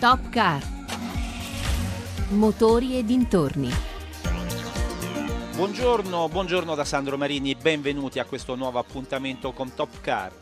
Top Car. Motori e dintorni. Buongiorno, buongiorno da Sandro Marini, benvenuti a questo nuovo appuntamento con Top Car.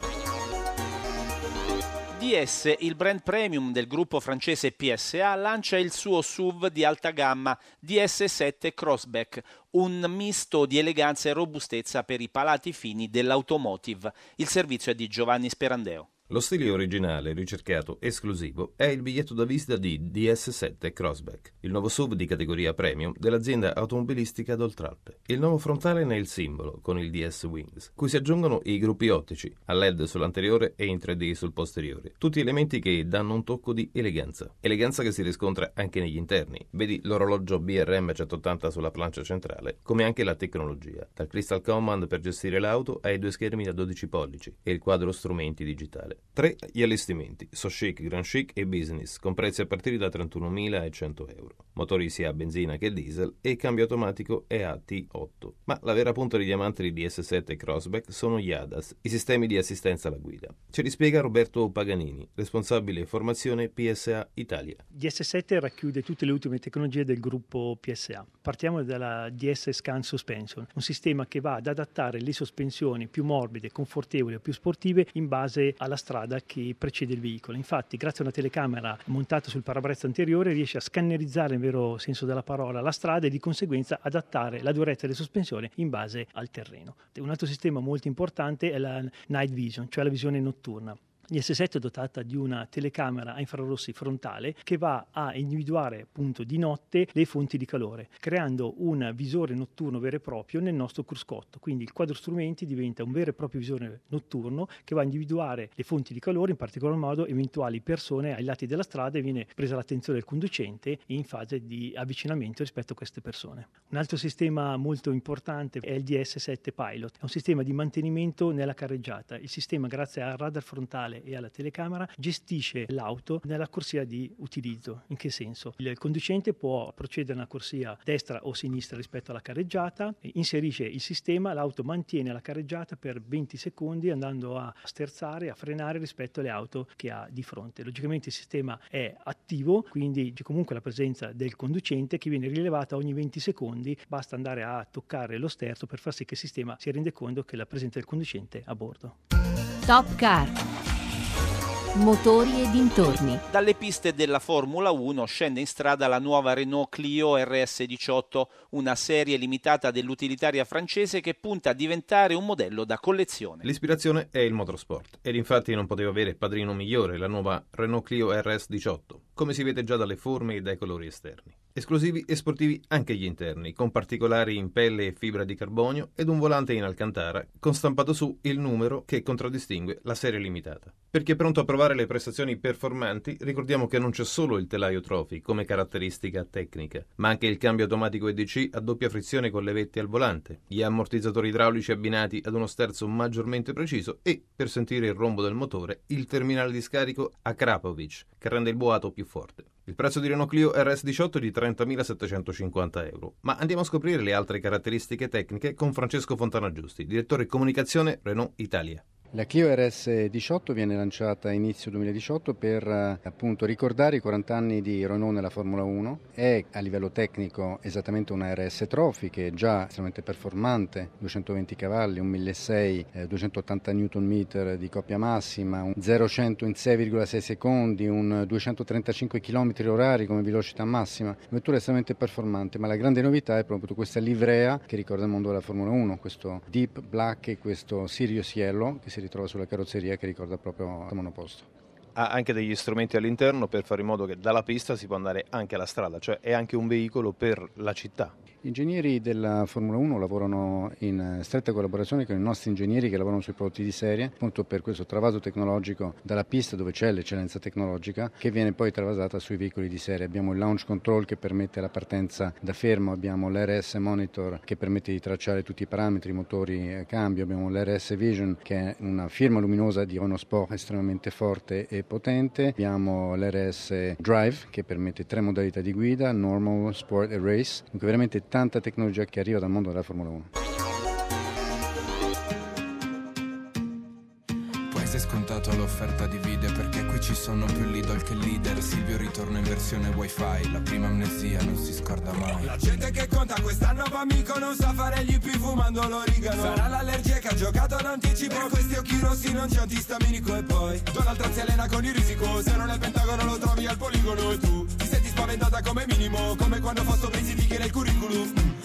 DS, il brand premium del gruppo francese PSA, lancia il suo SUV di alta gamma DS7 Crossback, un misto di eleganza e robustezza per i palati fini dell'automotive. Il servizio è di Giovanni Sperandeo. Lo stile originale, ricercato, esclusivo, è il biglietto da visita di DS7 Crossback, il nuovo SUV di categoria premium dell'azienda automobilistica d'Oltralpe. Il nuovo frontale ne è il simbolo, con il DS Wings, cui si aggiungono i gruppi ottici, a LED sull'anteriore e in 3D sul posteriore. Tutti elementi che danno un tocco di eleganza. Eleganza che si riscontra anche negli interni. Vedi l'orologio BRM 180 sulla plancia centrale, come anche la tecnologia, dal Crystal Command per gestire l'auto ai due schermi da 12 pollici e il quadro strumenti digitale. 3. Gli allestimenti, So Chic, Grand Chic e Business, con prezzi a partire da 31.100 euro. Motori sia a benzina che diesel e cambio automatico EAT8. Ma la vera punta di diamante di DS7 e Crossback sono gli ADAS, i sistemi di assistenza alla guida. Ce li spiega Roberto Paganini, responsabile formazione PSA Italia. DS7 racchiude tutte le ultime tecnologie del gruppo PSA. Partiamo dalla DS Scan Suspension, un sistema che va ad adattare le sospensioni più morbide, confortevoli o più sportive in base alla strada che precede il veicolo. Infatti, grazie a una telecamera montata sul parabrezza anteriore, riesce a scannerizzare nel vero senso della parola la strada e di conseguenza adattare la durezza delle sospensioni in base al terreno. Un altro sistema molto importante è la night vision, cioè la visione notturna. L'IS7 è dotata di una telecamera a infrarossi frontale che va a individuare appunto di notte le fonti di calore, creando un visore notturno vero e proprio nel nostro cruscotto. Quindi il quadro strumenti diventa un vero e proprio visore notturno che va a individuare le fonti di calore, in particolar modo eventuali persone ai lati della strada e viene presa l'attenzione del conducente in fase di avvicinamento rispetto a queste persone. Un altro sistema molto importante è il DS7 Pilot, è un sistema di mantenimento nella carreggiata. Il sistema grazie al radar frontale e alla telecamera gestisce l'auto nella corsia di utilizzo. In che senso? Il conducente può procedere a una corsia destra o sinistra rispetto alla carreggiata, inserisce il sistema, l'auto mantiene la carreggiata per 20 secondi andando a sterzare, a frenare rispetto alle auto che ha di fronte. Logicamente il sistema è attivo, quindi c'è comunque la presenza del conducente che viene rilevata ogni 20 secondi, basta andare a toccare lo sterzo per far sì che il sistema si rende conto che la presenza del conducente a bordo. Top Car. Motori e dintorni. Dalle piste della Formula 1 scende in strada la nuova Renault Clio RS18, una serie limitata dell'utilitaria francese che punta a diventare un modello da collezione. L'ispirazione è il motorsport ed infatti non poteva avere padrino migliore la nuova Renault Clio RS18, come si vede già dalle forme e dai colori esterni. Esclusivi e sportivi anche gli interni, con particolari in pelle e fibra di carbonio ed un volante in alcantara con stampato su il numero che contraddistingue la serie limitata. Per chi è pronto a provare le prestazioni performanti, ricordiamo che non c'è solo il telaio trophy come caratteristica tecnica, ma anche il cambio automatico EDC a doppia frizione con le vette al volante, gli ammortizzatori idraulici abbinati ad uno sterzo maggiormente preciso e, per sentire il rombo del motore, il terminale di scarico a Krapovic, che rende il boato più forte. Il prezzo di Renault Clio RS18 è di 30.750 euro. Ma andiamo a scoprire le altre caratteristiche tecniche con Francesco Fontana Giusti, direttore comunicazione Renault Italia. La Clio RS18 viene lanciata a inizio 2018 per eh, appunto ricordare i 40 anni di Renault nella Formula 1. È a livello tecnico esattamente una RS Trophy che è già estremamente performante, 220 cavalli, un 1600, eh, 280 Nm di coppia massima, un 0-100 in 6,6 secondi, un 235 km orari come velocità massima. Una vettura estremamente performante, ma la grande novità è proprio questa livrea che ricorda il mondo della Formula 1, questo Deep Black e questo Sirius Yellow che si si ritrova sulla carrozzeria che ricorda proprio il monoposto ha anche degli strumenti all'interno per fare in modo che dalla pista si può andare anche alla strada, cioè è anche un veicolo per la città. Gli ingegneri della Formula 1 lavorano in stretta collaborazione con i nostri ingegneri che lavorano sui prodotti di serie, appunto per questo travaso tecnologico dalla pista dove c'è l'eccellenza tecnologica che viene poi travasata sui veicoli di serie. Abbiamo il launch control che permette la partenza da fermo, abbiamo l'RS monitor che permette di tracciare tutti i parametri, motori e cambio, abbiamo l'RS Vision che è una firma luminosa di Renault Sport estremamente forte e potente, abbiamo l'RS Drive che permette tre modalità di guida, normal, sport e race, dunque veramente tanta tecnologia che arriva dal mondo della Formula 1. È scontato l'offerta divide perché qui ci sono più Lidl che leader. Silvio ritorna in versione wifi La prima amnesia non si scorda mai. La gente che conta quest'anno va amico Non sa fare gli IP fumando l'origano Sarà l'allergia che ha giocato d'anticipo Per questi occhi rossi non c'è antistaminico E poi. Donald Trump si allena con il risico. Se non è il pentagono lo trovi al poligono E tu ti senti spaventata come minimo Come quando fa sto specifiche nel curriculum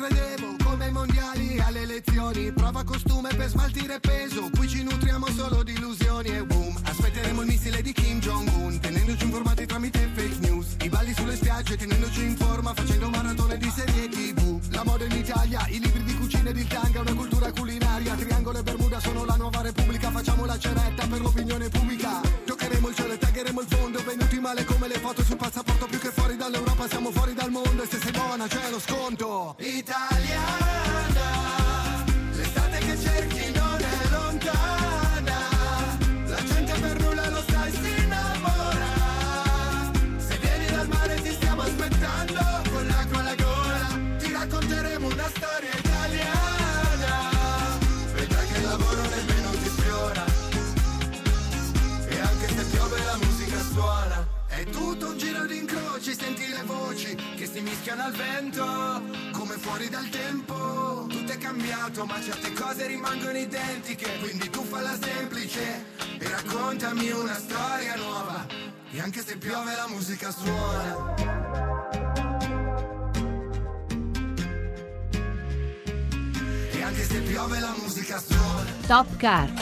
credevo, come ai mondiali alle elezioni. Prova costume per smaltire peso, qui ci nutriamo solo di illusioni e boom. Aspetteremo il missile di Kim Jong-un, tenendoci informati tramite fake news. I balli sulle spiagge, tenendoci in forma, facendo maratone suona E anche se piove la musica suona Top Car.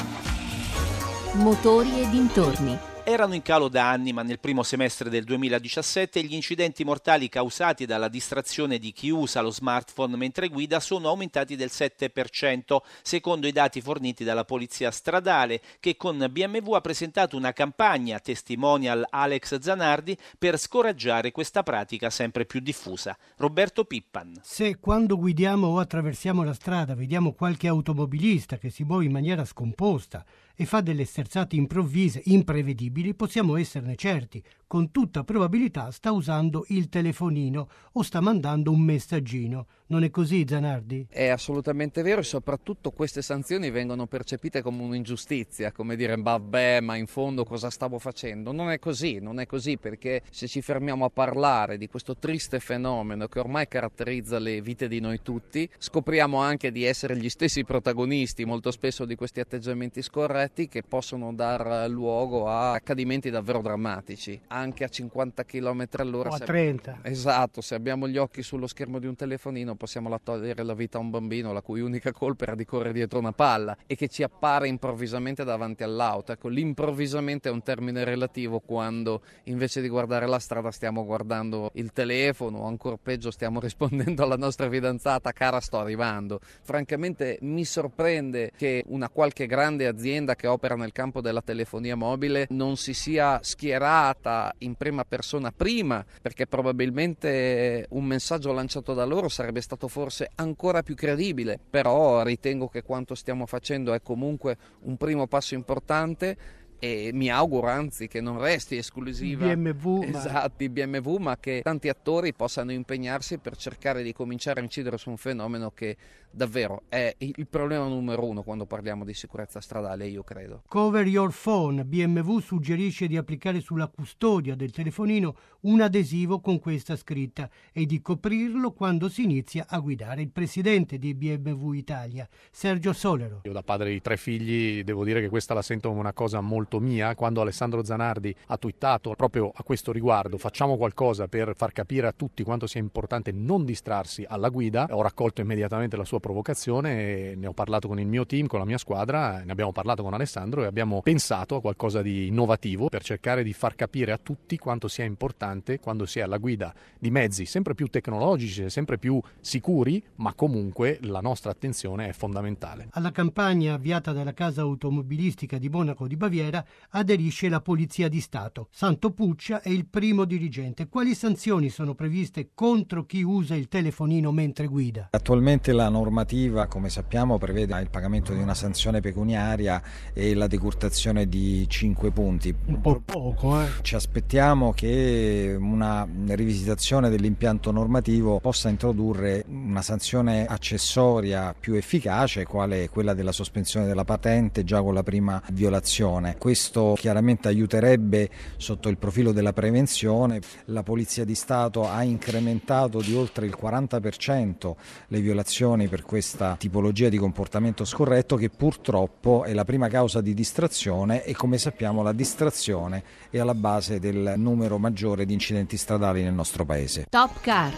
Motori e dintorni. Erano in calo da anni, ma nel primo semestre del 2017 gli incidenti mortali causati dalla distrazione di chi usa lo smartphone mentre guida sono aumentati del 7%, secondo i dati forniti dalla Polizia Stradale, che con BMW ha presentato una campagna testimonial Alex Zanardi per scoraggiare questa pratica sempre più diffusa. Roberto Pippan. Se quando guidiamo o attraversiamo la strada vediamo qualche automobilista che si muove in maniera scomposta e fa delle sterzate improvvise, imprevedibili, possiamo esserne certi. Con tutta probabilità sta usando il telefonino o sta mandando un messaggino. Non è così, Zanardi? È assolutamente vero e soprattutto queste sanzioni vengono percepite come un'ingiustizia, come dire vabbè ma in fondo cosa stavo facendo? Non è così, non è così perché se ci fermiamo a parlare di questo triste fenomeno che ormai caratterizza le vite di noi tutti, scopriamo anche di essere gli stessi protagonisti molto spesso di questi atteggiamenti scorretti che possono dar luogo a accadimenti davvero drammatici, anche a 50 km all'ora. O a se- 30. Esatto, se abbiamo gli occhi sullo schermo di un telefonino possiamo togliere la vita a un bambino la cui unica colpa era di correre dietro una palla e che ci appare improvvisamente davanti all'auto. Ecco, l'improvvisamente è un termine relativo quando invece di guardare la strada stiamo guardando il telefono o ancora peggio stiamo rispondendo alla nostra fidanzata cara sto arrivando. Francamente mi sorprende che una qualche grande azienda che opera nel campo della telefonia mobile non si sia schierata in prima persona prima perché probabilmente un messaggio lanciato da loro sarebbe stato forse ancora più credibile, però ritengo che quanto stiamo facendo è comunque un primo passo importante e mi auguro anzi che non resti esclusiva BMW, ma- esatto, di BMW, ma che tanti attori possano impegnarsi per cercare di cominciare a incidere su un fenomeno che davvero è il problema numero uno quando parliamo di sicurezza stradale, io credo. Cover Your Phone. BMW suggerisce di applicare sulla custodia del telefonino un adesivo con questa scritta e di coprirlo quando si inizia a guidare. Il presidente di BMW Italia, Sergio Solero. Io da padre di tre figli devo dire che questa la sento come una cosa molto molto mia quando Alessandro Zanardi ha twittato proprio a questo riguardo facciamo qualcosa per far capire a tutti quanto sia importante non distrarsi alla guida. Ho raccolto immediatamente la sua provocazione, ne ho parlato con il mio team, con la mia squadra, ne abbiamo parlato con Alessandro e abbiamo pensato a qualcosa di innovativo per cercare di far capire a tutti quanto sia importante quando si è alla guida di mezzi sempre più tecnologici, sempre più sicuri, ma comunque la nostra attenzione è fondamentale. Alla campagna avviata dalla casa automobilistica di Monaco di Baviera aderisce la Polizia di Stato. Santo Puccia è il primo dirigente. Quali sanzioni sono previste contro chi usa il telefonino mentre guida? Attualmente la normativa, come sappiamo, prevede il pagamento di una sanzione pecuniaria e la decurtazione di 5 punti. Un po' poco, eh? Ci aspettiamo che una rivisitazione dell'impianto normativo possa introdurre una sanzione accessoria più efficace, quale quella della sospensione della patente già con la prima violazione. Questo chiaramente aiuterebbe sotto il profilo della prevenzione. La Polizia di Stato ha incrementato di oltre il 40% le violazioni per questa tipologia di comportamento scorretto che purtroppo è la prima causa di distrazione e come sappiamo la distrazione è alla base del numero maggiore di incidenti stradali nel nostro paese. Top Car.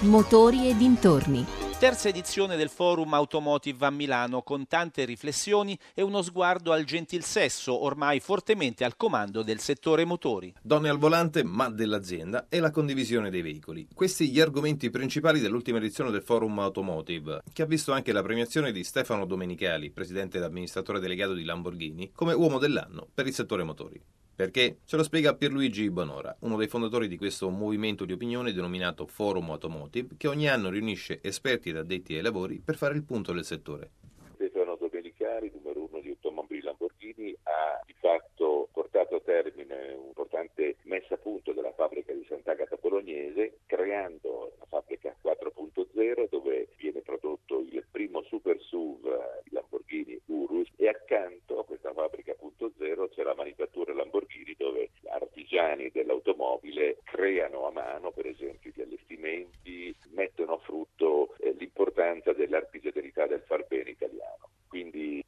Motori e dintorni. Terza edizione del Forum Automotive a Milano con tante riflessioni e uno sguardo al gentil sesso ormai fortemente al comando del settore motori. Donne al volante, ma dell'azienda e la condivisione dei veicoli. Questi gli argomenti principali dell'ultima edizione del Forum Automotive, che ha visto anche la premiazione di Stefano Domenicali, presidente ed amministratore delegato di Lamborghini, come uomo dell'anno per il settore motori. Perché? Ce lo spiega Pierluigi Bonora, uno dei fondatori di questo movimento di opinione denominato Forum Automotive, che ogni anno riunisce esperti ed addetti ai lavori per fare il punto del settore. Stefano Domenicali, numero uno di Automobili Lamborghini, ha di fatto portato a termine un'importante messa a punto della fabbrica di Sant'Agata Bolognese, creando la fabbrica 4.0 dove viene prodotto il primo super SUV Lamborghini Urus e accanto a questa fabbrica 0 c'è la manifattura Lamborghini dove artigiani dell'automobile creano a mano per esempio gli allestimenti, mettono a frutto eh, l'importanza dell'artigianalità del far bene italiano. Quindi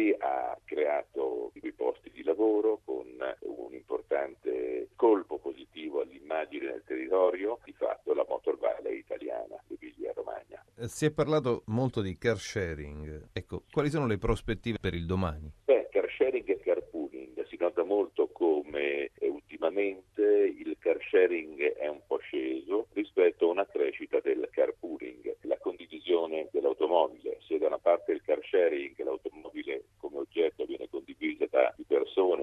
Domenicali ha creato due posti di lavoro con un importante colpo positivo all'immagine del territorio, di fatto la Motor Valley italiana, Emilia Romagna. Eh, si è parlato molto di car sharing, ecco, quali sono le prospettive per il domani? Beh, car sharing e carpooling si nota molto come eh, ultimamente il car sharing è un po' sceso rispetto a una crescita del carpooling, la condivisione dell'automobile, se da una parte il car sharing, l'automobile come oggetto viene condivisa da più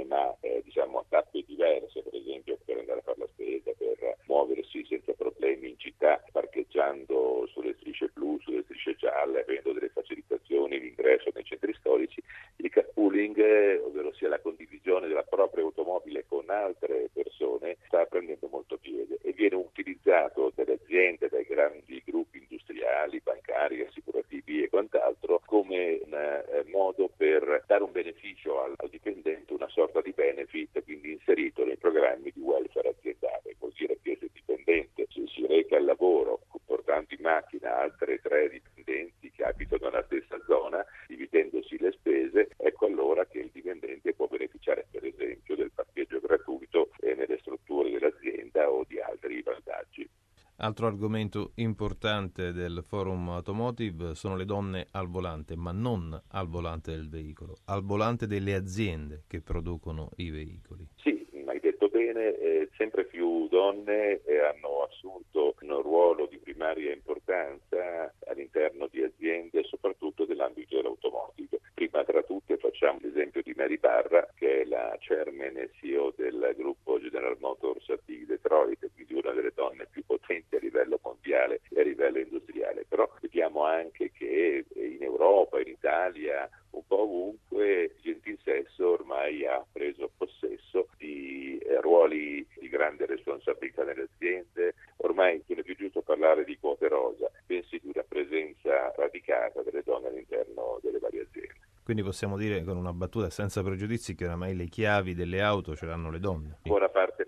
ma eh, diciamo tappe diverse, per esempio per andare a fare la spesa, per muoversi senza problemi in città, parcheggiando sulle strisce blu, sulle strisce gialle, avendo delle facilitazioni l'ingresso nei centri storici, il carpooling, ovvero sia la condivisione della propria automobile con altre persone, sta prendendo molto piede e viene utilizzato dalle aziende, dai grandi gruppi industriali, bancari, assicurativi e quant'altro come un eh, modo per dare un beneficio al, al dipendente, una sorta di benefit, quindi inserito nei programmi di welfare aziendale. Vuol dire che se il dipendente se si reca al lavoro portando in macchina altre tre dipendenti che abitano nella stessa zona, dividendosi le spese, ecco allora che il dipendente può beneficiare per esempio del parcheggio gratuito eh, nelle strutture dell'azienda o di altri vantaggi. Altro argomento importante del forum automotive sono le donne al volante, ma non al volante del veicolo, al volante delle aziende che producono i veicoli. 10 possiamo dire con una battuta senza pregiudizi che oramai le chiavi delle auto ce l'hanno le donne. Buona parte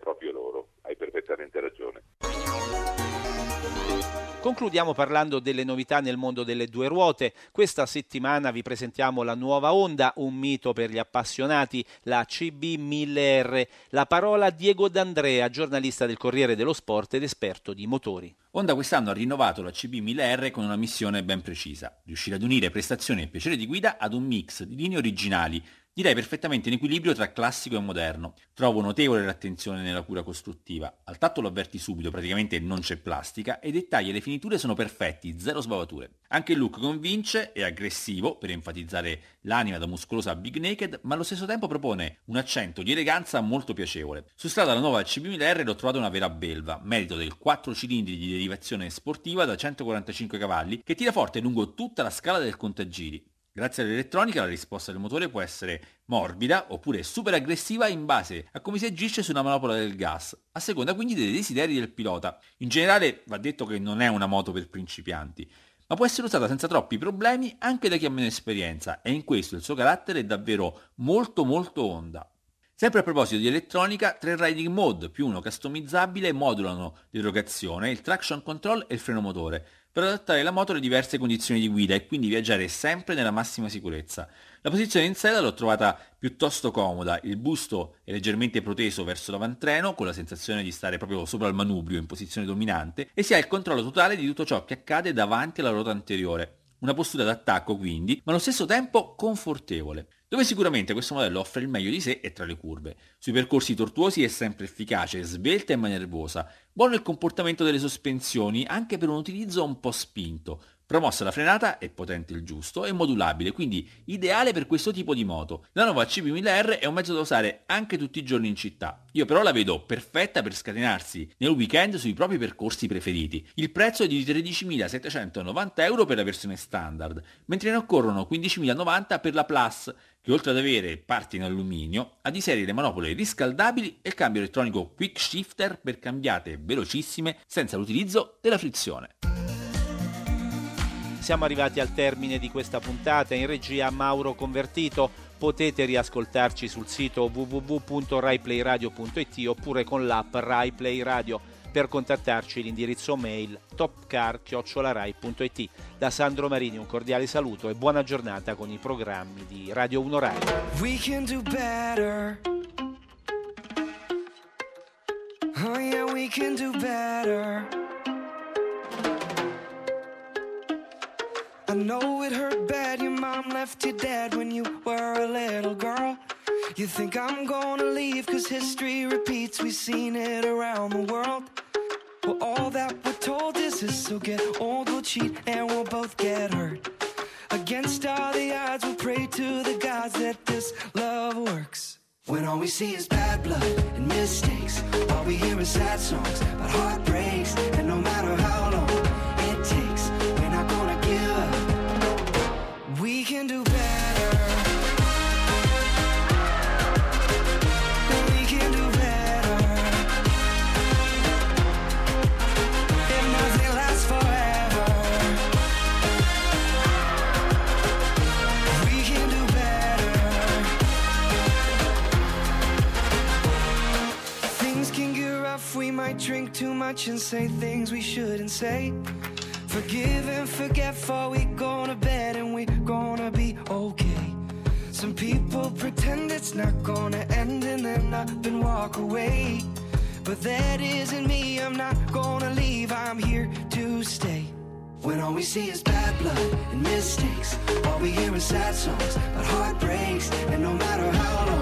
Concludiamo parlando delle novità nel mondo delle due ruote. Questa settimana vi presentiamo la nuova Honda, un mito per gli appassionati, la CB 1000R. La parola Diego D'Andrea, giornalista del Corriere dello Sport ed esperto di motori. Honda quest'anno ha rinnovato la CB 1000R con una missione ben precisa, riuscire ad unire prestazione e piacere di guida ad un mix di linee originali direi perfettamente in equilibrio tra classico e moderno. Trovo notevole l'attenzione nella cura costruttiva. Al tatto lo avverti subito, praticamente non c'è plastica e i dettagli e le finiture sono perfetti, zero sbavature. Anche il look convince, è aggressivo per enfatizzare l'anima da muscolosa big naked, ma allo stesso tempo propone un accento di eleganza molto piacevole. Su strada la nuova CB1000R l'ho trovata una vera belva, merito del 4 cilindri di derivazione sportiva da 145 cavalli che tira forte lungo tutta la scala del contagiri. Grazie all'elettronica la risposta del motore può essere morbida oppure super aggressiva in base a come si agisce su una manopola del gas, a seconda quindi dei desideri del pilota. In generale va detto che non è una moto per principianti, ma può essere usata senza troppi problemi anche da chi ha meno esperienza e in questo il suo carattere è davvero molto molto onda. Sempre a proposito di elettronica, tre riding mode più uno customizzabile modulano l'erogazione, il traction control e il freno motore, per adattare la moto alle diverse condizioni di guida e quindi viaggiare sempre nella massima sicurezza. La posizione in sella l'ho trovata piuttosto comoda, il busto è leggermente proteso verso l'avantreno con la sensazione di stare proprio sopra il manubrio in posizione dominante e si ha il controllo totale di tutto ciò che accade davanti alla ruota anteriore. Una postura d'attacco quindi, ma allo stesso tempo confortevole dove sicuramente questo modello offre il meglio di sé e tra le curve. Sui percorsi tortuosi è sempre efficace, svelta e manervosa. Buono il comportamento delle sospensioni, anche per un utilizzo un po' spinto. Promossa la frenata, è potente il giusto e modulabile, quindi ideale per questo tipo di moto. La nuova CB1000R è un mezzo da usare anche tutti i giorni in città. Io però la vedo perfetta per scatenarsi nel weekend sui propri percorsi preferiti. Il prezzo è di 13.790 euro per la versione standard, mentre ne occorrono 15.090 per la Plus, che oltre ad avere parti in alluminio, ha di serie le manopole riscaldabili e il cambio elettronico quick shifter per cambiate velocissime senza l'utilizzo della frizione. Siamo arrivati al termine di questa puntata. In regia Mauro Convertito. Potete riascoltarci sul sito www.raiplayradio.it oppure con l'app RaiPlay Radio. Per contattarci l'indirizzo mail topcar.it. Da Sandro Marini un cordiale saluto e buona giornata con i programmi di Radio 1 Rai. Oh yeah, we can do better. I know it hurt bad, your mom left you dead when you were a little girl. You think I'm gonna leave cause history repeats, we've seen it around the world. Well, all that we're told is this, so get old, we'll cheat, and we'll both get hurt. Against all the odds, we'll pray to the gods that this love works. When all we see is bad blood and mistakes, all we hear is sad songs about heartbreaks, and no matter how long can do better. We can do better. And they last forever. We can do better. Things can get rough, we might drink too much and say things we shouldn't say. Forgive and forget for we go Some people pretend it's not gonna end and then up and walk away. But that isn't me, I'm not gonna leave, I'm here to stay. When all we see is bad blood and mistakes, all we hear is sad songs about heartbreaks, and no matter how long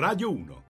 Rai Radio 1